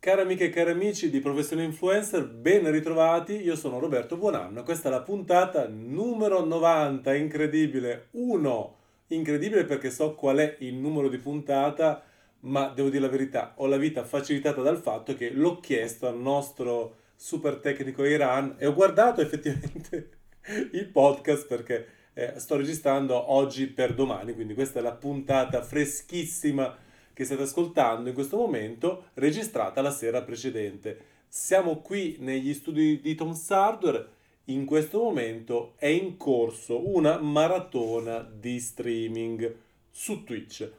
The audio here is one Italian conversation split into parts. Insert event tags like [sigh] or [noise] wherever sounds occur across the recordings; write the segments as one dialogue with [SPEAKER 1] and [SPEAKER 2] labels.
[SPEAKER 1] Cari amiche e cari amici di Professione Influencer, ben ritrovati, io sono Roberto Buonanno, questa è la puntata numero 90, incredibile, 1, incredibile perché so qual è il numero di puntata, ma devo dire la verità, ho la vita facilitata dal fatto che l'ho chiesto al nostro super tecnico Iran e ho guardato effettivamente [laughs] il podcast perché eh, sto registrando oggi per domani, quindi questa è la puntata freschissima che state ascoltando in questo momento, registrata la sera precedente. Siamo qui negli studi di Tom Hardware. In questo momento è in corso una maratona di streaming su Twitch.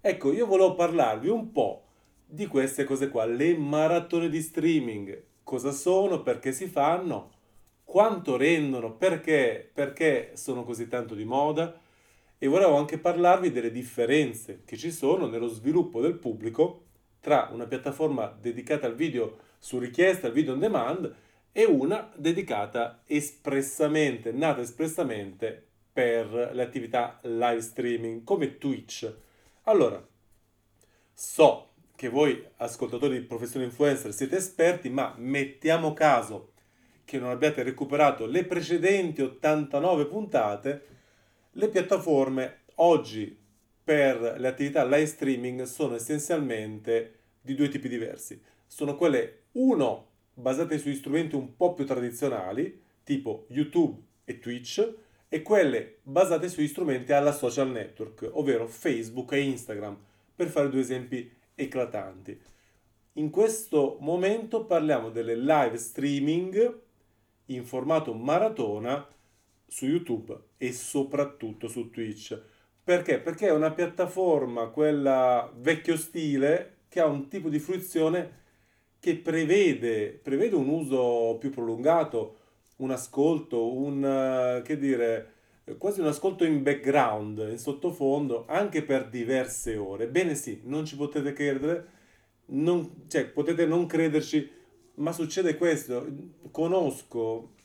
[SPEAKER 1] Ecco, io volevo parlarvi un po' di queste cose qua, le maratone di streaming. Cosa sono, perché si fanno, quanto rendono, perché, perché sono così tanto di moda e volevo anche parlarvi delle differenze che ci sono nello sviluppo del pubblico tra una piattaforma dedicata al video su richiesta, al video on demand, e una dedicata espressamente, nata espressamente per le attività live streaming come Twitch. Allora, so che voi ascoltatori di professione influencer siete esperti, ma mettiamo caso che non abbiate recuperato le precedenti 89 puntate, le piattaforme oggi per le attività live streaming sono essenzialmente di due tipi diversi. Sono quelle, uno, basate sugli strumenti un po' più tradizionali, tipo YouTube e Twitch, e quelle basate sugli strumenti alla social network, ovvero Facebook e Instagram, per fare due esempi eclatanti. In questo momento parliamo delle live streaming in formato maratona su YouTube e soprattutto su Twitch. Perché? Perché è una piattaforma, quella vecchio stile, che ha un tipo di fruizione che prevede, prevede un uso più prolungato, un ascolto, un, che dire, quasi un ascolto in background, in sottofondo, anche per diverse ore. Bene sì, non ci potete credere, non, cioè potete non crederci, ma succede questo. Conosco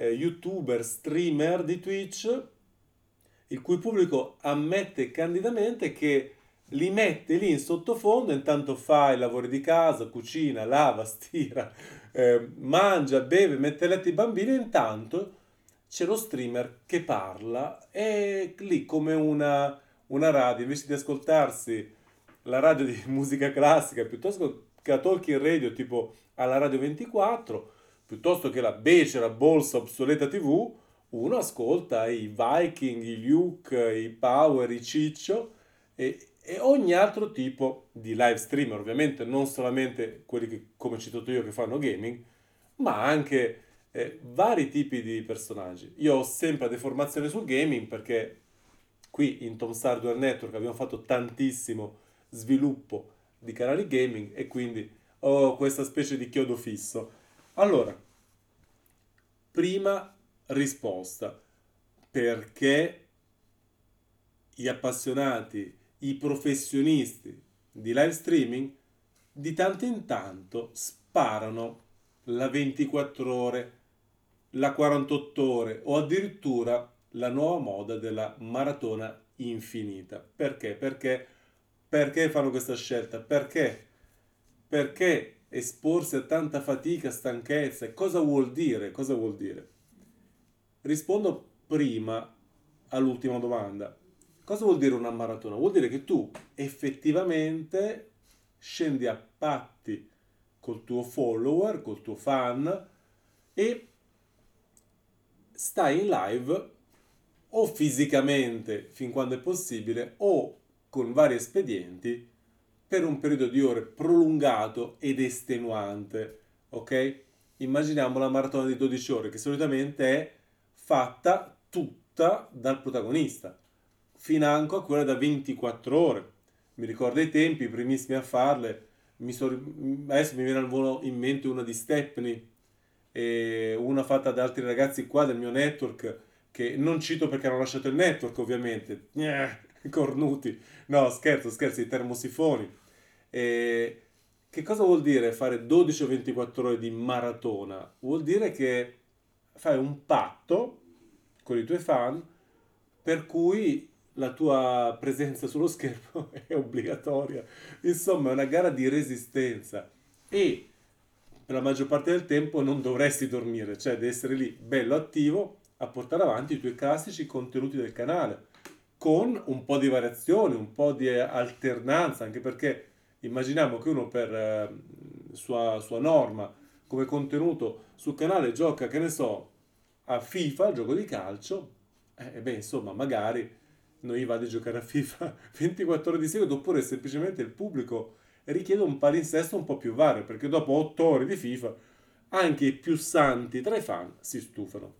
[SPEAKER 1] eh, youtuber, streamer di Twitch, il cui pubblico ammette candidamente che li mette lì in sottofondo, intanto fa i lavori di casa, cucina, lava, [laughs] stira, eh, mangia, beve, mette a letto i bambini, intanto c'è lo streamer che parla. E lì come una, una radio, invece di ascoltarsi la radio di [laughs] musica classica piuttosto che la talking radio tipo alla radio 24, piuttosto che la becera bolsa obsoleta TV, uno ascolta i Viking, i Luke, i Power, i Ciccio e, e, ogni altro tipo di live streamer, ovviamente non solamente quelli che, come citato io, che fanno gaming, ma anche eh, vari tipi di personaggi. Io ho sempre deformazione sul gaming perché qui in Tom Hardware Network abbiamo fatto tantissimo sviluppo di canali gaming e quindi ho questa specie di chiodo fisso. Allora, prima risposta, perché gli appassionati, i professionisti di live streaming di tanto in tanto sparano la 24 ore, la 48 ore o addirittura la nuova moda della maratona infinita. Perché? Perché, perché fanno questa scelta? Perché? Perché esporsi a tanta fatica, stanchezza, cosa vuol dire? Cosa vuol dire? Rispondo prima all'ultima domanda. Cosa vuol dire una maratona? Vuol dire che tu effettivamente scendi a patti col tuo follower, col tuo fan e stai in live o fisicamente fin quando è possibile o con vari espedienti per un periodo di ore prolungato ed estenuante, ok? Immaginiamo la maratona di 12 ore che solitamente è fatta tutta dal protagonista, financo a quella da 24 ore. Mi ricordo i tempi, i primissimi a farle, mi so, adesso mi viene al volo in mente una di Stepney una fatta da altri ragazzi qua del mio network che non cito perché hanno lasciato il network ovviamente, [laughs] cornuti, no scherzo, scherzo, i termosifoni. E che cosa vuol dire fare 12 o 24 ore di maratona? Vuol dire che fai un patto con i tuoi fan per cui la tua presenza sullo schermo [laughs] è obbligatoria. Insomma, è una gara di resistenza. e per la maggior parte del tempo non dovresti dormire, cioè devi essere lì bello attivo a portare avanti i tuoi classici contenuti del canale con un po' di variazione, un po' di alternanza, anche perché immaginiamo che uno per eh, sua, sua norma come contenuto sul canale gioca, che ne so, a FIFA, gioco di calcio, e eh, beh, insomma, magari noi va a giocare a FIFA [laughs] 24 ore di seguito, oppure semplicemente il pubblico richiede un palinsesto un po' più vario, perché dopo 8 ore di FIFA anche i più santi tra i fan si stufano.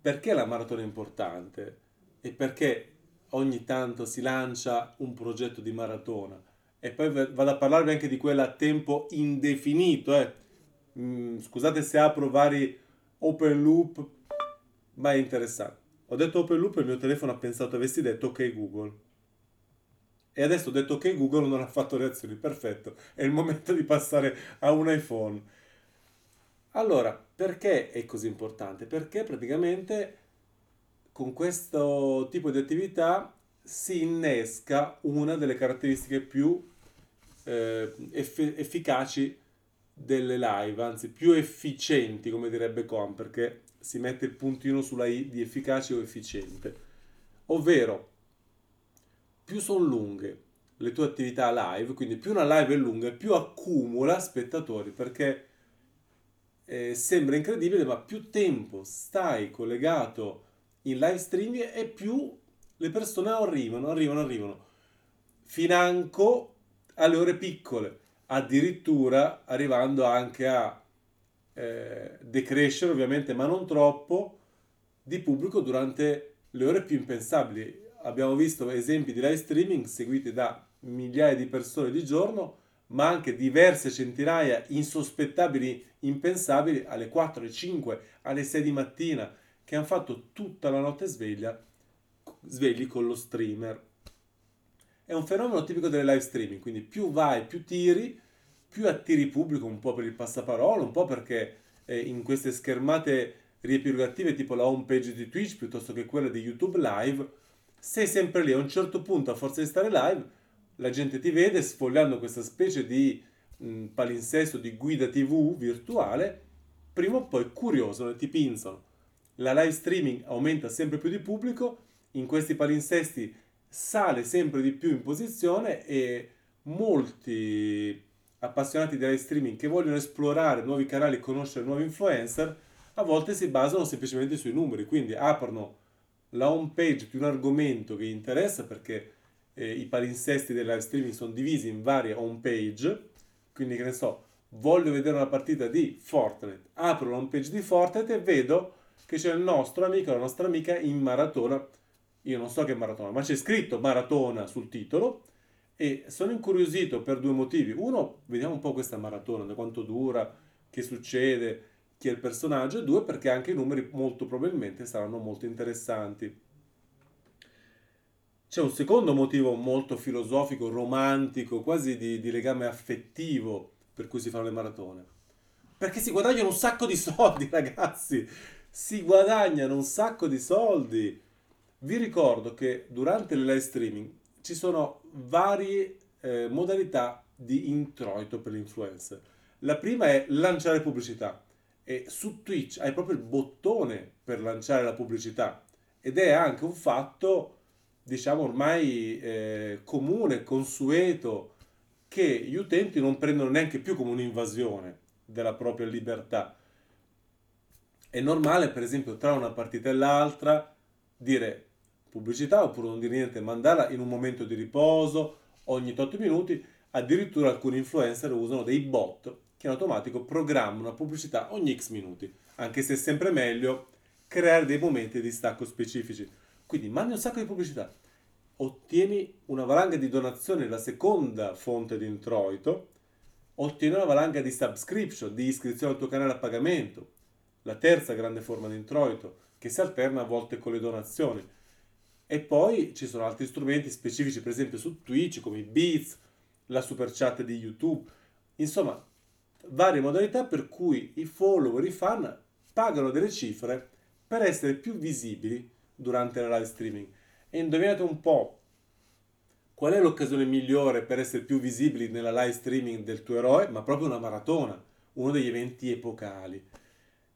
[SPEAKER 1] Perché la maratona è importante? E perché ogni tanto si lancia un progetto di maratona? E poi vado a parlarvi anche di quella a tempo indefinito. Eh. Mm, scusate se apro vari open loop, ma è interessante. Ho detto open loop e il mio telefono ha pensato avessi detto ok Google. E adesso ho detto ok Google non ha fatto reazioni. Perfetto, è il momento di passare a un iPhone. Allora, perché è così importante? Perché praticamente con questo tipo di attività si innesca una delle caratteristiche più eh, eff- efficaci delle live, anzi più efficienti, come direbbe Com, perché si mette il puntino sulla I di efficace o efficiente. Ovvero, più sono lunghe le tue attività live, quindi più una live è lunga, più accumula spettatori, perché eh, sembra incredibile, ma più tempo stai collegato in live streaming e più le persone arrivano, arrivano, arrivano. Financo alle ore piccole, addirittura arrivando anche a eh, decrescere ovviamente, ma non troppo, di pubblico durante le ore più impensabili. Abbiamo visto esempi di live streaming seguiti da migliaia di persone di giorno, ma anche diverse centinaia insospettabili, impensabili alle 4, alle 5, alle 6 di mattina, che hanno fatto tutta la notte sveglia, svegli con lo streamer è un fenomeno tipico delle live streaming, quindi più vai, più tiri, più attiri pubblico un po' per il passaparola, un po' perché eh, in queste schermate riepilogative tipo la home page di Twitch piuttosto che quella di YouTube Live, sei sempre lì, a un certo punto a forza di stare live, la gente ti vede sfogliando questa specie di mh, palinsesto di guida TV virtuale, prima o poi curioso, ti pinzano. La live streaming aumenta sempre più di pubblico, in questi palinsesti sale sempre di più in posizione e molti appassionati di live streaming che vogliono esplorare nuovi canali e conoscere nuovi influencer a volte si basano semplicemente sui numeri, quindi aprono la home page di un argomento che interessa perché eh, i palinsesti del live streaming sono divisi in varie home page, quindi che ne so, voglio vedere una partita di Fortnite, apro la home page di Fortnite e vedo che c'è il nostro amico, la nostra amica in maratona io non so che maratona, ma c'è scritto maratona sul titolo e sono incuriosito per due motivi. Uno, vediamo un po' questa maratona, da quanto dura, che succede, chi è il personaggio, e due, perché anche i numeri molto probabilmente saranno molto interessanti. C'è un secondo motivo molto filosofico, romantico, quasi di, di legame affettivo per cui si fanno le maratone. Perché si guadagnano un sacco di soldi, [laughs] ragazzi! Si guadagnano un sacco di soldi! Vi ricordo che durante il live streaming ci sono varie eh, modalità di introito per l'influencer. La prima è lanciare pubblicità e su Twitch hai proprio il bottone per lanciare la pubblicità ed è anche un fatto diciamo ormai eh, comune, consueto che gli utenti non prendono neanche più come un'invasione della propria libertà. È normale, per esempio, tra una partita e l'altra dire pubblicità oppure non dire niente, mandarla in un momento di riposo ogni 8 minuti. Addirittura alcuni influencer usano dei bot che in automatico programmano pubblicità ogni x minuti, anche se è sempre meglio creare dei momenti di stacco specifici. Quindi mandi un sacco di pubblicità, ottieni una valanga di donazione, la seconda fonte di introito, ottieni una valanga di subscription, di iscrizione al tuo canale a pagamento, la terza grande forma di introito, che si alterna a volte con le donazioni. E poi ci sono altri strumenti specifici, per esempio su Twitch, come i Beats, la super chat di YouTube. Insomma, varie modalità per cui i follower, i fan pagano delle cifre per essere più visibili durante la live streaming. E indovinate un po' Qual è l'occasione migliore per essere più visibili nella live streaming del tuo eroe? Ma proprio una maratona, uno degli eventi epocali.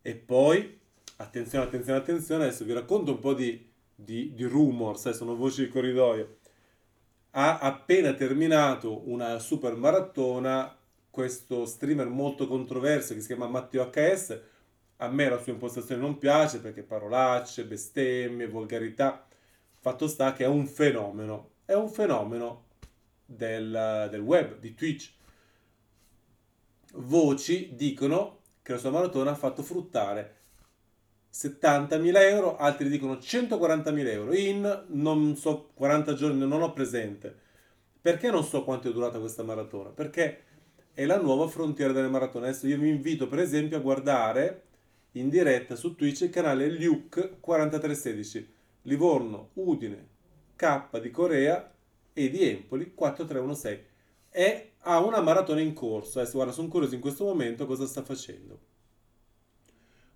[SPEAKER 1] E poi, attenzione, attenzione, attenzione, adesso vi racconto un po' di, di, di rumors, eh, sono voci di corridoio. Ha appena terminato una super maratona questo streamer molto controverso che si chiama Matteo HS. A me la sua impostazione non piace perché parolacce, bestemmie, volgarità. Fatto sta che è un fenomeno, è un fenomeno del, del web, di Twitch. Voci dicono che la sua maratona ha fatto fruttare 70.000 euro, altri dicono 140.000 euro in non so 40 giorni, non ho presente. Perché non so quanto è durata questa maratona? Perché è la nuova frontiera delle maratone. Adesso io vi invito per esempio a guardare in diretta su Twitch il canale Luke 4316 Livorno, Udine, K di Corea e di Empoli 4316 e ha una maratona in corso. Adesso guarda, sono curioso in questo momento cosa sta facendo.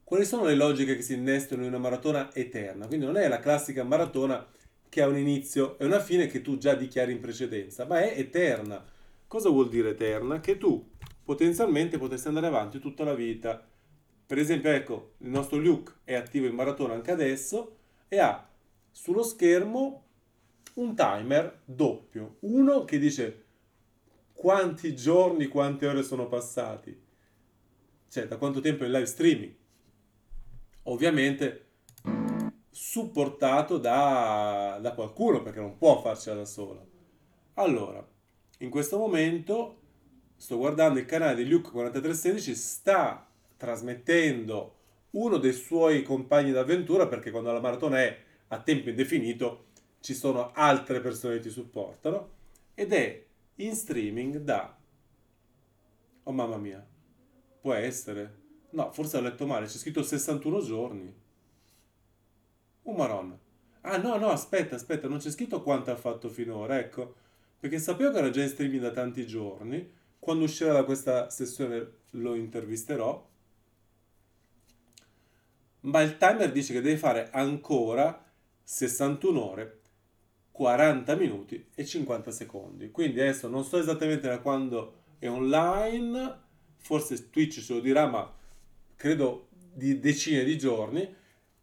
[SPEAKER 1] Quali sono le logiche che si innestano in una maratona eterna? Quindi non è la classica maratona che ha un inizio e una fine che tu già dichiari in precedenza, ma è eterna. Cosa vuol dire eterna? Che tu potenzialmente potresti andare avanti tutta la vita. Per esempio, ecco, il nostro Luke è attivo in maratona anche adesso e ha sullo schermo un timer doppio. Uno che dice quanti giorni, quante ore sono passati. Cioè, da quanto tempo è in live streaming. Ovviamente supportato da, da qualcuno perché non può farcela da sola. Allora, in questo momento sto guardando il canale di Luke 4316, sta trasmettendo uno dei suoi compagni d'avventura perché quando la maratona è a tempo indefinito ci sono altre persone che ti supportano ed è in streaming da oh mamma mia può essere no forse ho letto male c'è scritto 61 giorni oh maronna ah no no aspetta aspetta non c'è scritto quanto ha fatto finora ecco perché sapevo che era già in streaming da tanti giorni. Quando uscirà da questa sessione lo intervisterò. Ma il timer dice che deve fare ancora 61 ore, 40 minuti e 50 secondi. Quindi adesso non so esattamente da quando è online, forse Twitch ce lo dirà, ma credo di decine di giorni.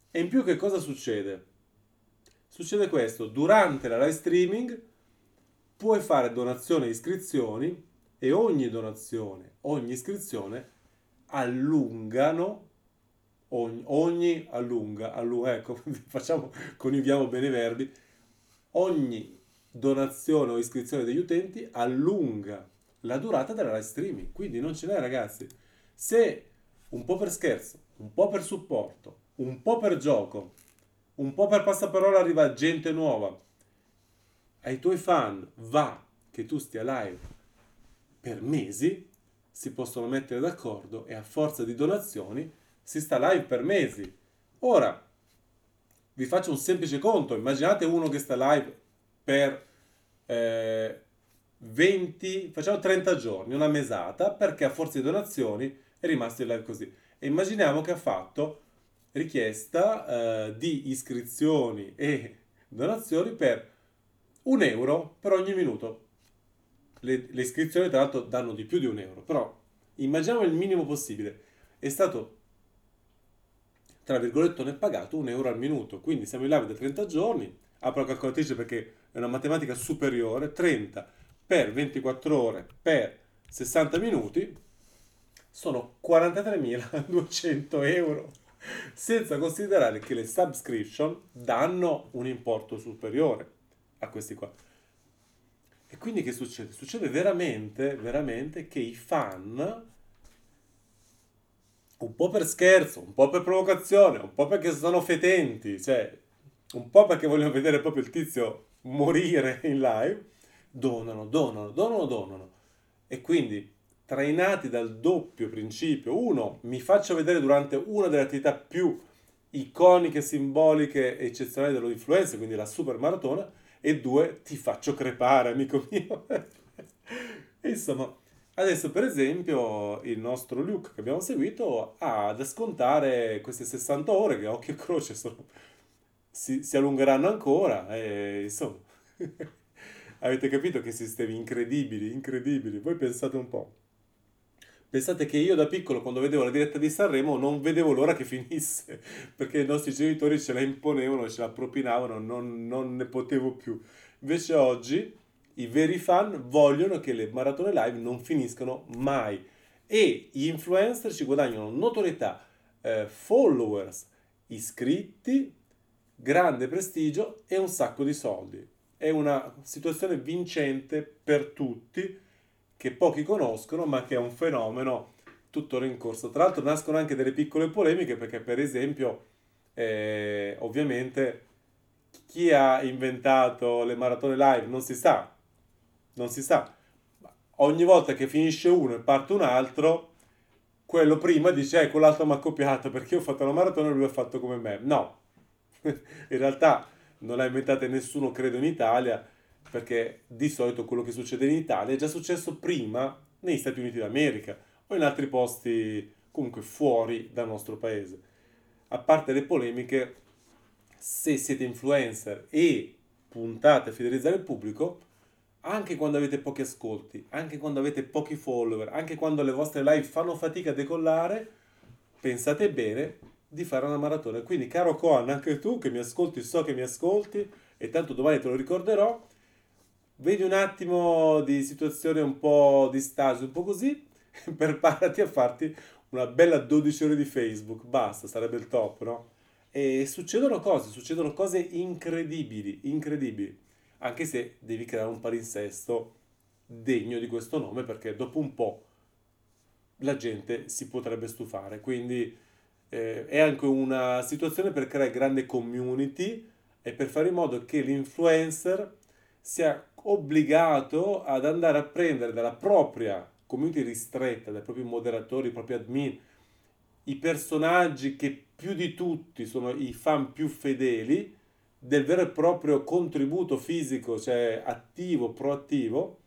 [SPEAKER 1] E in più che cosa succede? Succede questo, durante la live streaming puoi fare donazioni e iscrizioni e ogni donazione, ogni iscrizione allungano, ogni, ogni allunga, allunga, ecco, [laughs] facciamo, coniughiamo bene i verbi, ogni donazione o iscrizione degli utenti allunga la durata della live streaming, quindi non ce n'è ragazzi. Se un po' per scherzo, un po' per supporto, un po' per gioco, un po' per passaparola arriva gente nuova, ai tuoi fan va che tu stia live per mesi, si possono mettere d'accordo e a forza di donazioni si sta live per mesi. Ora, vi faccio un semplice conto, immaginate uno che sta live per eh, 20, facciamo 30 giorni, una mesata, perché a forza di donazioni è rimasto in live così. E immaginiamo che ha fatto richiesta eh, di iscrizioni e donazioni per un euro per ogni minuto. Le, le iscrizioni tra l'altro danno di più di un euro, però immaginiamo il minimo possibile. È stato, tra virgolette, è pagato un euro al minuto, quindi siamo in live da 30 giorni, apro la calcolatrice perché è una matematica superiore, 30 per 24 ore per 60 minuti sono 43.200 euro senza considerare che le subscription danno un importo superiore a questi qua. E quindi che succede? Succede veramente, veramente che i fan, un po' per scherzo, un po' per provocazione, un po' perché sono fetenti, cioè un po' perché vogliono vedere proprio il tizio morire in live, donano, donano, donano, donano. E quindi, trainati dal doppio principio, uno, mi faccio vedere durante una delle attività più iconiche, simboliche e eccezionali dell'influenza, quindi la super maratona, e due, ti faccio crepare, amico mio. [laughs] Insomma, adesso per esempio il nostro Luke che abbiamo seguito ha da scontare queste 60 ore che occhio e croce sono, si, si allungheranno ancora e insomma [laughs] Avete capito che sistemi incredibili, incredibili. Voi pensate un po'. Pensate che io da piccolo, quando vedevo la diretta di Sanremo, non vedevo l'ora che finisse, [laughs] perché i nostri genitori ce la imponevano, ce la propinavano, non, non ne potevo più. Invece oggi i veri fan vogliono che le maratone live non finiscano mai e gli influencer ci guadagnano notorietà, eh, followers, iscritti, grande prestigio e un sacco di soldi. È una situazione vincente per tutti che pochi conoscono ma che è un fenomeno tuttora in corso. Tra l'altro nascono anche delle piccole polemiche perché per esempio eh, ovviamente chi ha inventato le maratone live non si sa, non si sa. Ogni volta che finisce uno e parte un altro, quello prima dice, eh, quell'altro mi ha copiato perché ho fatto la maratona e lui ha fatto come me. No, [laughs] in realtà non l'ha inventata nessuno, credo, in Italia, perché di solito quello che succede in Italia è già successo prima negli Stati Uniti d'America o in altri posti comunque fuori dal nostro paese. A parte le polemiche, se siete influencer e puntate a fidelizzare il pubblico, anche quando avete pochi ascolti, anche quando avete pochi follower, anche quando le vostre live fanno fatica a decollare, pensate bene di fare una maratona. Quindi, caro Coan, anche tu che mi ascolti, so che mi ascolti, e tanto domani te lo ricorderò, vedi un attimo di situazione un po' di stasi, un po' così, [laughs] preparati a farti una bella 12 ore di Facebook, basta, sarebbe il top, no? E succedono cose, succedono cose incredibili, incredibili anche se devi creare un palinsesto degno di questo nome perché dopo un po' la gente si potrebbe stufare. Quindi eh, è anche una situazione per creare grande community e per fare in modo che l'influencer sia obbligato ad andare a prendere dalla propria community ristretta, dai propri moderatori, i propri admin, i personaggi che più di tutti sono i fan più fedeli del vero e proprio contributo fisico, cioè attivo, proattivo,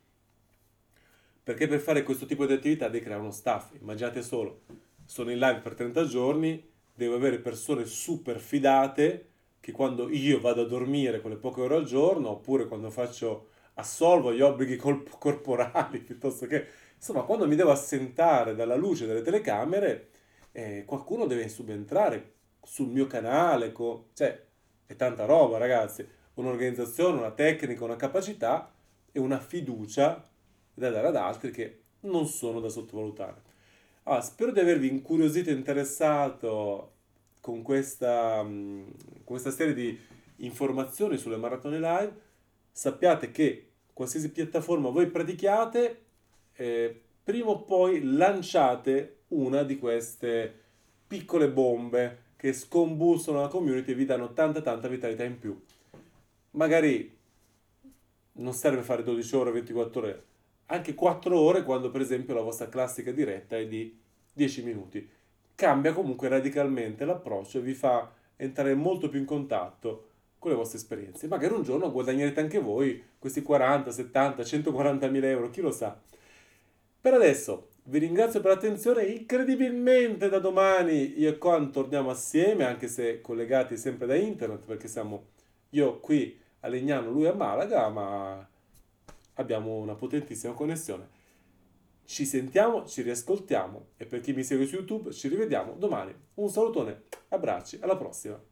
[SPEAKER 1] perché per fare questo tipo di attività devi creare uno staff. Immaginate solo, sono in live per 30 giorni, devo avere persone super fidate che quando io vado a dormire quelle poche ore al giorno, oppure quando faccio assolvo gli obblighi corporali, [laughs] piuttosto che... Insomma, quando mi devo assentare dalla luce delle telecamere, eh, qualcuno deve subentrare sul mio canale, co- cioè è tanta roba, ragazzi. Un'organizzazione, una tecnica, una capacità e una fiducia da dare ad altri che non sono da sottovalutare. Allora, spero di avervi incuriosito e interessato con questa, mm, questa serie di informazioni sulle maratone live. Sappiate che qualsiasi piattaforma voi pratichiate, eh, prima o poi lanciate una di queste piccole bombe che scombussano la community e vi danno tanta tanta vitalità in più. Magari non serve fare 12 ore, 24 ore, anche 4 ore quando per esempio la vostra classica diretta è di 10 minuti. Cambia comunque radicalmente l'approccio e vi fa entrare molto più in contatto con le vostre esperienze. Magari un giorno guadagnerete anche voi questi 40, 70, 140 mila euro, chi lo sa. Per adesso vi ringrazio per l'attenzione, incredibilmente da domani io e Con torniamo assieme, anche se collegati sempre da internet, perché siamo io qui a Legnano, lui a Malaga, ma abbiamo una potentissima connessione. Ci sentiamo, ci riascoltiamo e per chi mi segue su YouTube ci rivediamo domani. Un salutone, abbracci, alla prossima.